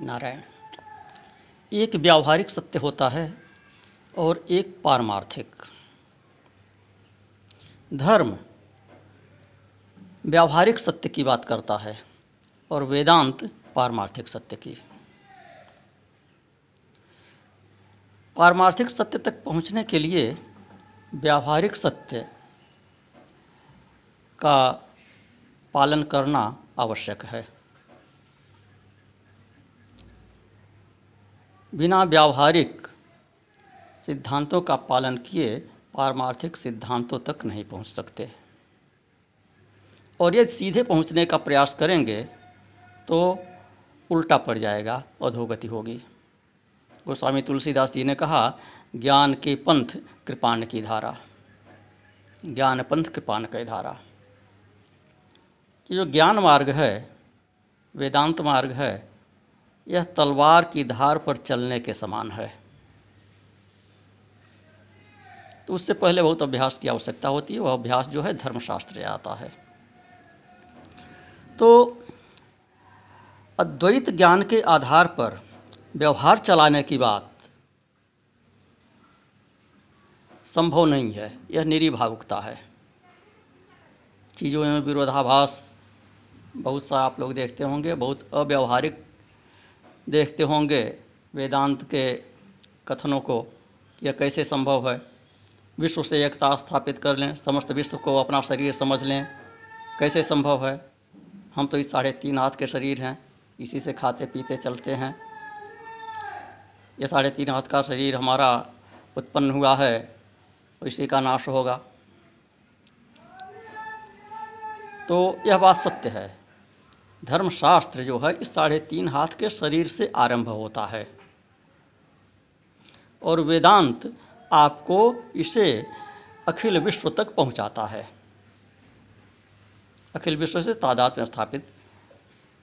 नारायण। एक व्यावहारिक सत्य होता है और एक पारमार्थिक। धर्म व्यावहारिक सत्य की बात करता है और वेदांत पारमार्थिक सत्य की। पारमार्थिक सत्य तक पहुँचने के लिए व्यावहारिक सत्य का पालन करना आवश्यक है। बिना व्यावहारिक सिद्धांतों का पालन किए पारमार्थिक सिद्धांतों तक नहीं पहुँच सकते। और यदि सीधे पहुँचने का प्रयास करेंगे तो उल्टा पड़ जाएगा, अधोगति होगी। गोस्वामी तुलसीदास जी ने कहा, ज्ञान के पंथ कृपाण की धारा। ज्ञान पंथ कृपाण की धारा। कि जो ज्ञान मार्ग है, वेदांत मार्ग है यह तलवार की धार पर चलने के समान है। तो उससे पहले बहुत अभ्यास की आवश्यकता होती है, वह अभ्यास जो है धर्मशास्त्र आता है। तो अद्वैत ज्ञान के आधार पर व्यवहार चलाने की बात संभव नहीं है, यह निरी भावुकता है। चीज़ों में विरोधाभास बहुत सा आप लोग देखते होंगे, बहुत अव्यवहारिक देखते होंगे वेदांत के कथनों को यह कैसे संभव है। विश्व से एकता स्थापित कर लें, समस्त विश्व को अपना शरीर समझ लें। कैसे संभव है? हम तो इस साढ़े तीन हाथ के शरीर हैं, इसी से खाते पीते चलते हैं। यह साढ़े तीन हाथ का शरीर हमारा उत्पन्न हुआ है इसी का नाश होगा। तो यह बात सत्य है। धर्मशास्त्र जो है, इस साढ़े तीन हाथ के शरीर से आरंभ होता है। और वेदांत आपको इसे अखिल विश्व तक पहुंचाता है। अखिल विश्व से तादाद में स्थापित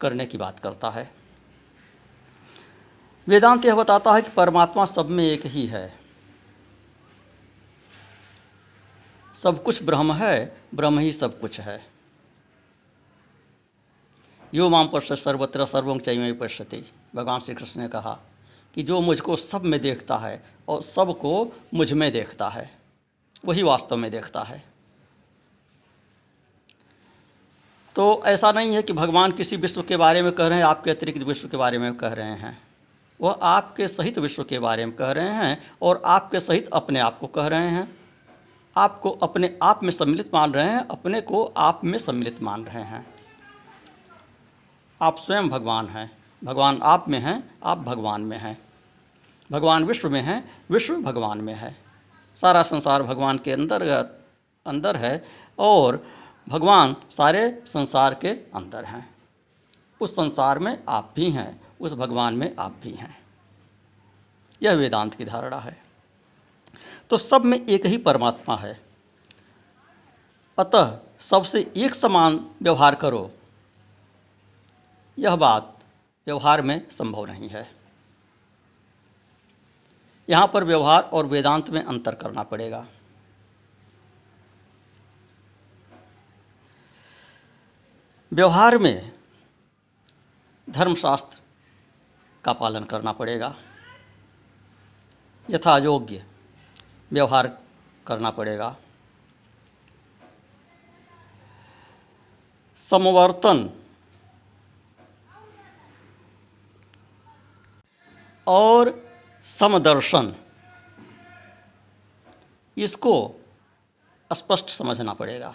करने की बात करता है। वेदांत यह बताता है कि परमात्मा सब में एक ही है। सब कुछ ब्रह्म है, ब्रह्म ही सब कुछ है। यो माम पश्य सर्वत्र सर्वं चैमय पश्यति। भगवान श्री कृष्ण ने कहा कि जो मुझको सब में देखता है और सबको मुझमें देखता है, वही वास्तव में देखता है। तो ऐसा नहीं है कि भगवान किसी विश्व के बारे में कह रहे हैं, आपके अतिरिक्त विश्व के बारे में कह रहे हैं। वह आपके सहित विश्व के बारे में कह रहे हैं और आपके सहित अपने आप को कह रहे हैं। आपको अपने आप में सम्मिलित मान रहे हैं, अपने को आप में सम्मिलित मान रहे हैं। आप स्वयं भगवान हैं। भगवान आप में हैं, आप भगवान में हैं। भगवान विश्व में हैं, विश्व भगवान में है। सारा संसार भगवान के अंतर्गत, अंदर है और भगवान सारे संसार के अंदर हैं। उस संसार में आप भी हैं, उस भगवान में आप भी हैं। यह वेदांत की धारणा है। तो सब में एक ही परमात्मा है। अतः सबसे एक समान व्यवहार करो। यह बात व्यवहार में संभव नहीं है। यहाँ पर व्यवहार और वेदांत में अंतर करना पड़ेगा। व्यवहार में धर्मशास्त्र का पालन करना पड़ेगा। यथा योग्य व्यवहार करना पड़ेगा। समवर्तन और समदर्शन। इसको स्पष्ट समझना पड़ेगा।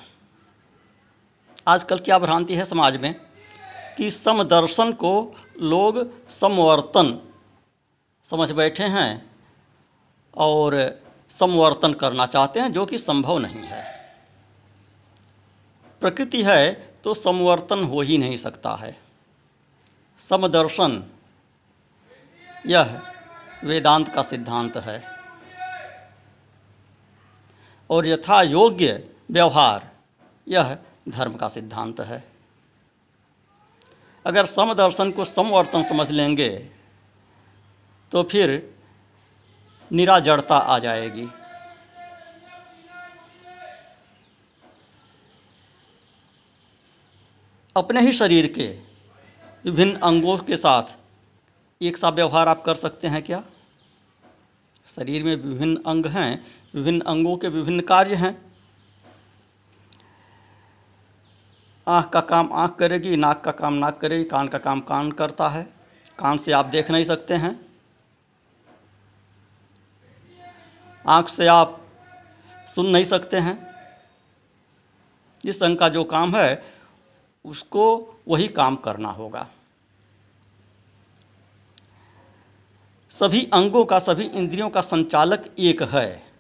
आजकल क्या भ्रांति है समाज में कि समदर्शन को लोग समवर्तन समझ बैठे हैं और समवर्तन करना चाहते हैं, जो कि संभव नहीं है। प्रकृति है तो समवर्तन हो ही नहीं सकता है। समदर्शन यह वेदांत का सिद्धांत है। और यथा योग्य व्यवहार, यह धर्म का सिद्धांत है। अगर समदर्शन को समवर्तन समझ लेंगे तो फिर निराजड़ता आ जाएगी। अपने ही शरीर के विभिन्न अंगों के साथ एक सा व्यवहार आप कर सकते हैं क्या? शरीर में विभिन्न अंग हैं, विभिन्न अंगों के विभिन्न कार्य हैं। आँख का काम आँख करेगी, नाक का काम नाक करेगी, कान का काम कान करता है। कान से आप देख नहीं सकते हैं। आँख से आप सुन नहीं सकते हैं। जिस अंग का जो काम है, उसको वही काम करना होगा। सभी अंगों का, सभी इंद्रियों का संचालक एक है।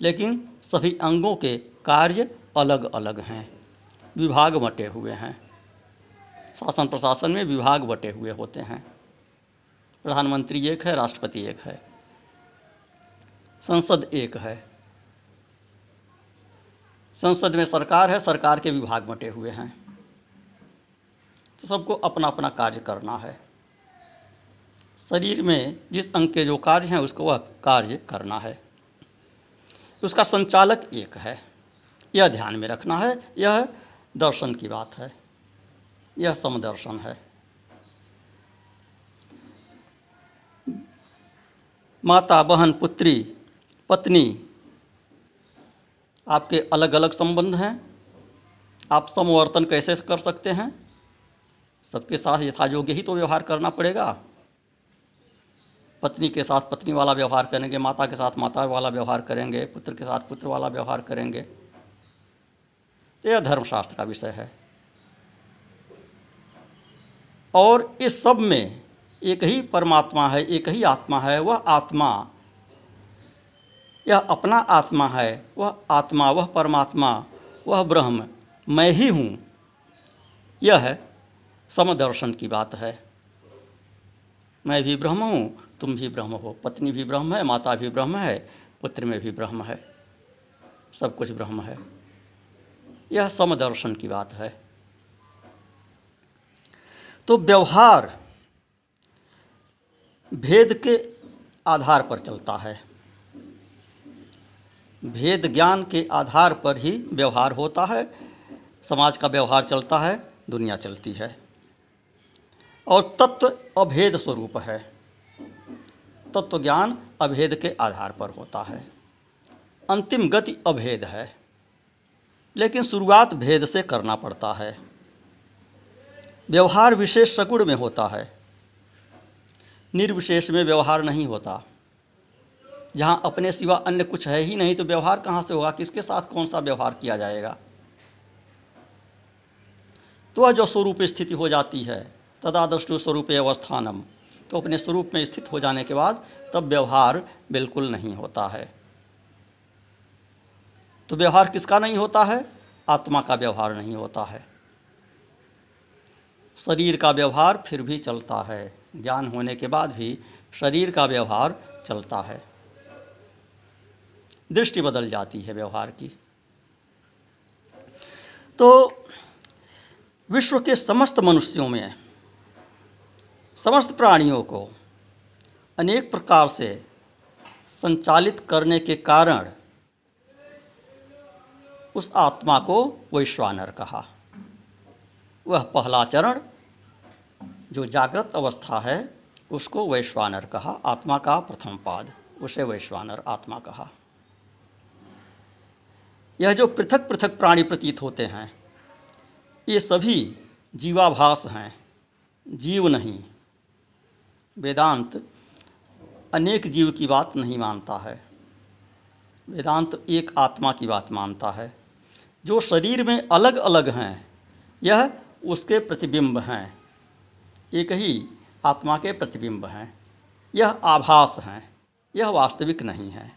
लेकिन सभी अंगों के कार्य अलग अलग हैं, विभाग बटे हुए हैं। शासन प्रशासन में विभाग बटे हुए होते हैं। प्रधानमंत्री एक है, राष्ट्रपति एक है। संसद एक है। संसद में सरकार है, सरकार के विभाग बटे हुए हैं। तो सबको अपना अपना कार्य करना है। शरीर में जिस अंग के जो कार्य हैं उसको वह कार्य करना है। उसका संचालक एक है। यह ध्यान में रखना है। यह दर्शन की बात है। यह समदर्शन है। माता, बहन, पुत्री, पत्नी आपके अलग अलग संबंध हैं। आप समवर्तन कैसे कर सकते हैं? सबके साथ यथायोग्य ही तो व्यवहार करना पड़ेगा। पत्नी के साथ पत्नी वाला व्यवहार करेंगे, माता के साथ माता वाला व्यवहार करेंगे, पुत्र के साथ पुत्र वाला व्यवहार करेंगे। तो यह धर्मशास्त्र का विषय है। और इस सब में एक ही परमात्मा है, एक ही आत्मा है, वह आत्मा, यह अपना आत्मा है, वह आत्मा, वह परमात्मा, वह ब्रह्म, मैं ही हूँ। यह समदर्शन की बात है। मैं भी ब्रह्म हूँ तुम भी ब्रह्म हो, पत्नी भी ब्रह्म है, माता भी ब्रह्म है, पुत्र में भी ब्रह्म है, सब कुछ ब्रह्म है। यह समदर्शन की बात है। तो व्यवहार भेद के आधार पर चलता है। भेद ज्ञान के आधार पर ही व्यवहार होता है, समाज का व्यवहार चलता है, दुनिया चलती है। और तत्व अभेद स्वरूप है। तत्व ज्ञान अभेद के आधार पर होता है। अंतिम गति अभेद है, लेकिन शुरुआत भेद से करना पड़ता है। व्यवहार विशेष सगुण में होता है। निर्विशेष में व्यवहार नहीं होता। जहाँ अपने सिवा अन्य कुछ है ही नहीं तो व्यवहार कहाँ से होगा? किसके साथ कौन सा व्यवहार किया जाएगा? तो जो स्वरूप स्थिति हो जाती है, तदादृष्टु स्वरूप अवस्थानम। तो अपने स्वरूप में स्थित हो जाने के बाद तब व्यवहार बिल्कुल नहीं होता है। तो व्यवहार किसका नहीं होता है? आत्मा का व्यवहार नहीं होता है। शरीर का व्यवहार फिर भी चलता है। ज्ञान होने के बाद भी शरीर का व्यवहार चलता है। दृष्टि बदल जाती है व्यवहार की। तो विश्व के समस्त मनुष्यों में समस्त प्राणियों को अनेक प्रकार से संचालित करने के कारण उस आत्मा को वैश्वानर कहा। वह पहला चरण, जो जागृत अवस्था है, उसको वैश्वानर कहा। आत्मा का प्रथम पाद, उसे वैश्वानर आत्मा कहा। यह जो पृथक पृथक प्राणी प्रतीत होते हैं, ये सभी जीवाभास हैं, जीव नहीं। वेदांत अनेक जीव की बात नहीं मानता है। वेदांत एक आत्मा की बात मानता है। जो शरीर में अलग अलग हैं, यह उसके प्रतिबिंब हैं। एक ही आत्मा के प्रतिबिंब हैं। यह आभास हैं, यह वास्तविक नहीं है।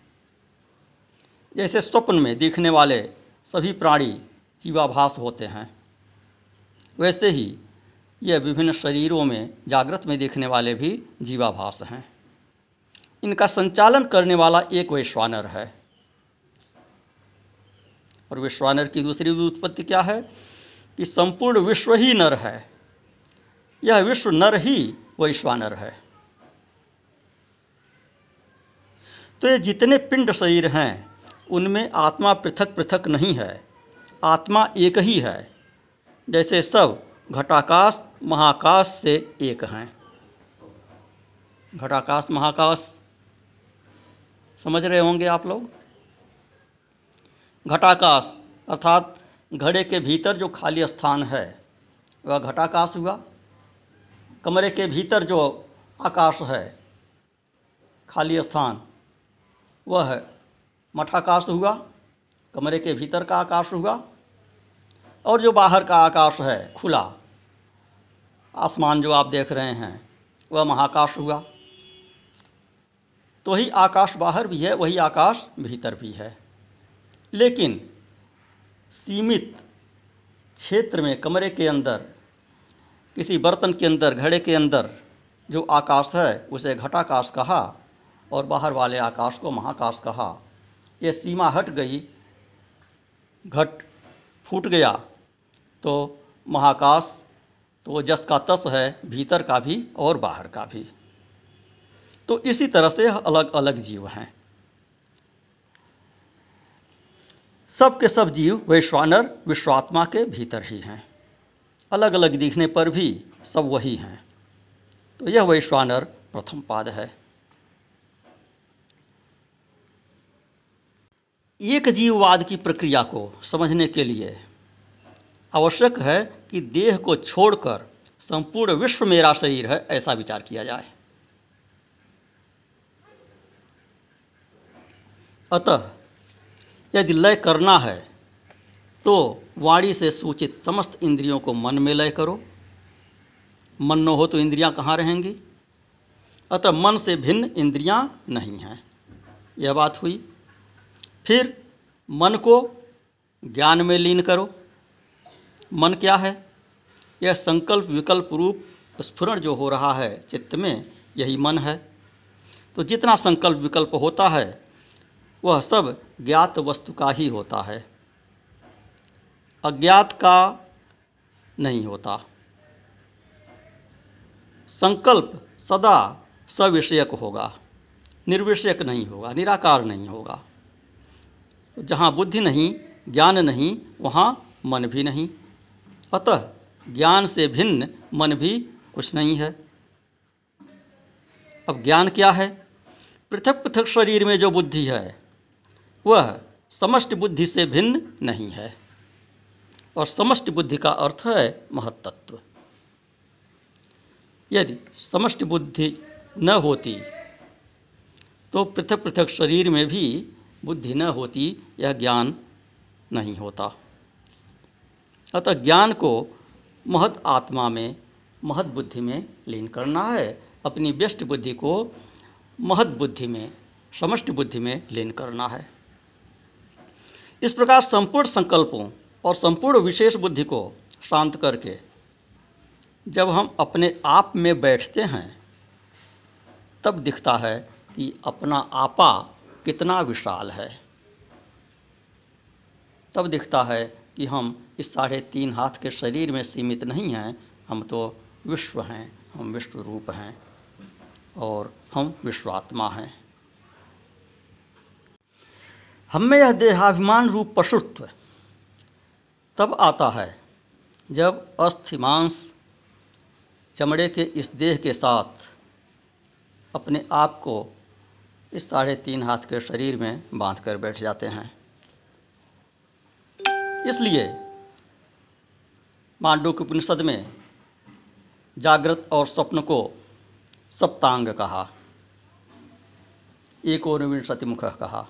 जैसे स्वप्न में दिखने वाले सभी प्राणी जीवाभास होते हैं, वैसे ही यह विभिन्न शरीरों में जागृत में देखने वाले भी जीवाभास हैं। इनका संचालन करने वाला एक वैश्वानर है। और विश्वानर की दूसरी उत्पत्ति क्या है? कि संपूर्ण विश्व ही नर है। यह विश्व नर ही वैश्वानर है। तो ये जितने पिंड शरीर हैं, उनमें आत्मा पृथक पृथक नहीं है। आत्मा एक ही है। जैसे सब घटाकाश महाकाश से एक हैं। घटाकाश महाकाश, समझ रहे होंगे आप लोग? घटाकाश, अर्थात घड़े के भीतर जो खाली स्थान है, वह घटाकाश हुआ। कमरे के भीतर जो आकाश है, खाली स्थान, वह मठाकाश हुआ। कमरे के भीतर का आकाश हुआ। और जो बाहर का आकाश है, खुला आसमान जो आप देख रहे हैं, वह महाकाश हुआ। तो ही आकाश बाहर भी है, वही आकाश भीतर भी है। लेकिन सीमित क्षेत्र में, कमरे के अंदर, किसी बर्तन के अंदर, घड़े के अंदर जो आकाश है, उसे घटाकाश कहा और बाहर वाले आकाश को महाकाश कहा। ये सीमा हट गई, घट फूट गया तो महाकाश तो जस का तस है, भीतर का भी और बाहर का भी। तो इसी तरह से अलग अलग जीव हैं। सब के सब जीव वैश्वानर, विश्वात्मा के भीतर ही हैं। अलग अलग दिखने पर भी सब वही हैं। तो यह वैश्वानर प्रथम पाद है। एक जीववाद की प्रक्रिया को समझने के लिए आवश्यक है कि देह को छोड़कर संपूर्ण विश्व मेरा शरीर है, ऐसा विचार किया जाए। अतः यदि लय करना है तो वाणी से सूचित समस्त इंद्रियों को मन में लय करो। मन न हो तो इंद्रियाँ कहाँ रहेंगी? अतः मन से भिन्न इंद्रियाँ नहीं हैं। यह बात हुई। फिर मन को ज्ञान में लीन करो। मन क्या है? यह संकल्प विकल्प रूप स्फुरण जो हो रहा है, चित्त में यही मन है। तो जितना संकल्प विकल्प होता है, वह सब ज्ञात वस्तु का ही होता है। अज्ञात का नहीं होता। संकल्प सदा सविषयक होगा, निर्विषयक नहीं होगा, निराकार नहीं होगा। जहाँ बुद्धि नहीं, ज्ञान नहीं, वहाँ मन भी नहीं। अतः ज्ञान से भिन्न मन भी कुछ नहीं है। अब ज्ञान क्या है? पृथक पृथक शरीर में जो बुद्धि है, वह समष्टि बुद्धि से भिन्न नहीं है। और समष्टि बुद्धि का अर्थ है महत्त्व। यदि समष्टि बुद्धि न होती तो पृथक पृथक शरीर में भी बुद्धि न होती, यह ज्ञान नहीं होता। अतः ज्ञान को महत आत्मा में, महत बुद्धि में लीन करना है। अपनी व्यष्ट बुद्धि को महत बुद्धि में, समष्टि बुद्धि में लीन करना है। इस प्रकार संपूर्ण संकल्पों और संपूर्ण विशेष बुद्धि को शांत करके, जब हम अपने आप में बैठते हैं, तब दिखता है कि अपना आपा कितना विशाल है। तब दिखता है कि हम इस साढ़े तीन हाथ के शरीर में सीमित नहीं हैं, हम तो विश्व हैं, हम विश्व रूप हैं और हम विश्वात्मा हैं। हम में यह देहाभिमान रूप पशुत्व तब आता है जब अस्थि मांस चमड़े के इस देह के साथ अपने आप को इस साढ़े तीन हाथ के शरीर में बाँध कर बैठ जाते हैं। इसलिए मांडू के उपनिषद में जागृत और स्वप्न को सप्तांग कहा। एकोनविंशति मुख कहा।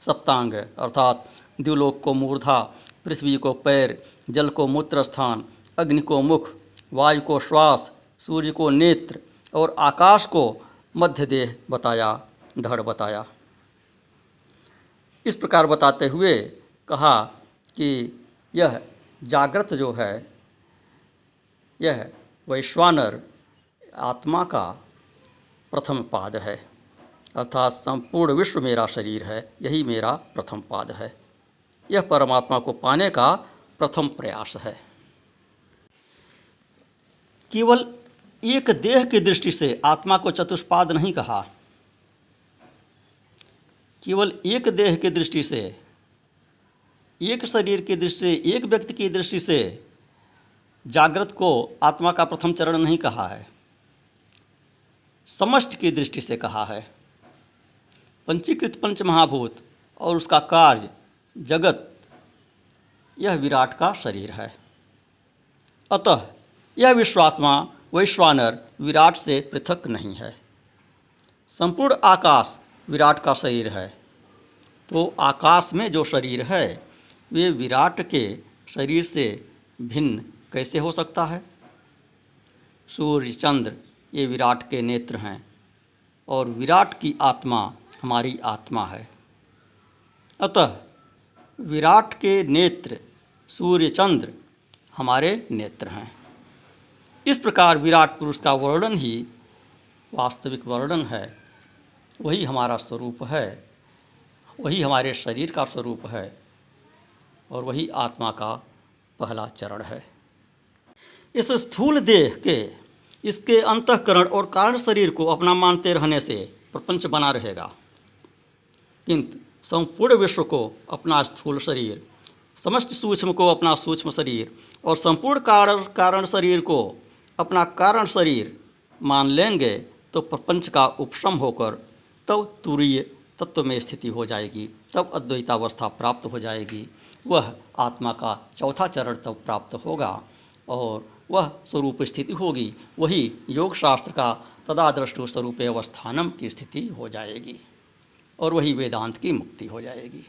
सप्तांग अर्थात द्युलोक को मूर्धा, पृथ्वी को पैर, जल को मूत्र स्थान अग्नि को मुख, वायु को श्वास, सूर्य को नेत्र और आकाश को मध्य देह बताया, धड़ बताया। इस प्रकार बताते हुए कहा कि यह जागृत जो है, यह वैश्वानर आत्मा का प्रथम पाद है। अर्थात संपूर्ण विश्व मेरा शरीर है, यही मेरा प्रथम पाद है। यह परमात्मा को पाने का प्रथम प्रयास है। केवल एक देह की दृष्टि से आत्मा को चतुष्पाद नहीं कहा। केवल एक देह की दृष्टि से एक शरीर की दृष्टि से एक व्यक्ति की दृष्टि से जागृत को आत्मा का प्रथम चरण नहीं कहा है। समष्ट की दृष्टि से कहा है। पंचीकृत पंच महाभूत और उसका कार्य जगत, यह विराट का शरीर है। अतः यह विश्वात्मा, वैश्वानर विराट से पृथक नहीं है। संपूर्ण आकाश विराट का शरीर है। तो आकाश में जो शरीर है वे विराट के शरीर से भिन्न कैसे हो सकता है? सूर्य चंद्र ये विराट के नेत्र हैं और विराट की आत्मा हमारी आत्मा है। अतः विराट के नेत्र सूर्य चंद्र हमारे नेत्र हैं। इस प्रकार विराट पुरुष का वर्णन ही वास्तविक वर्णन है। वही हमारा स्वरूप है, वही हमारे शरीर का स्वरूप है। और वही आत्मा का पहला चरण है। इस स्थूल देह के, इसके अंतकरण और कारण शरीर को अपना मानते रहने से प्रपंच बना रहेगा। किंतु संपूर्ण विश्व को अपना स्थूल शरीर, समस्त सूक्ष्म को अपना सूक्ष्म शरीर और संपूर्ण कारण कारण शरीर को अपना कारण शरीर मान लेंगे तो प्रपंच का उपशम होकर तब तुरीय तत्व में स्थिति हो जाएगी, तब अद्वैतावस्था प्राप्त हो जाएगी। वह आत्मा का चौथा चरण तब प्राप्त होगा और वह स्वरूप स्थिति होगी। वही योग शास्त्र का तदादृष्टु स्वरूप अवस्थानम की स्थिति हो जाएगी और वही वेदांत की मुक्ति हो जाएगी।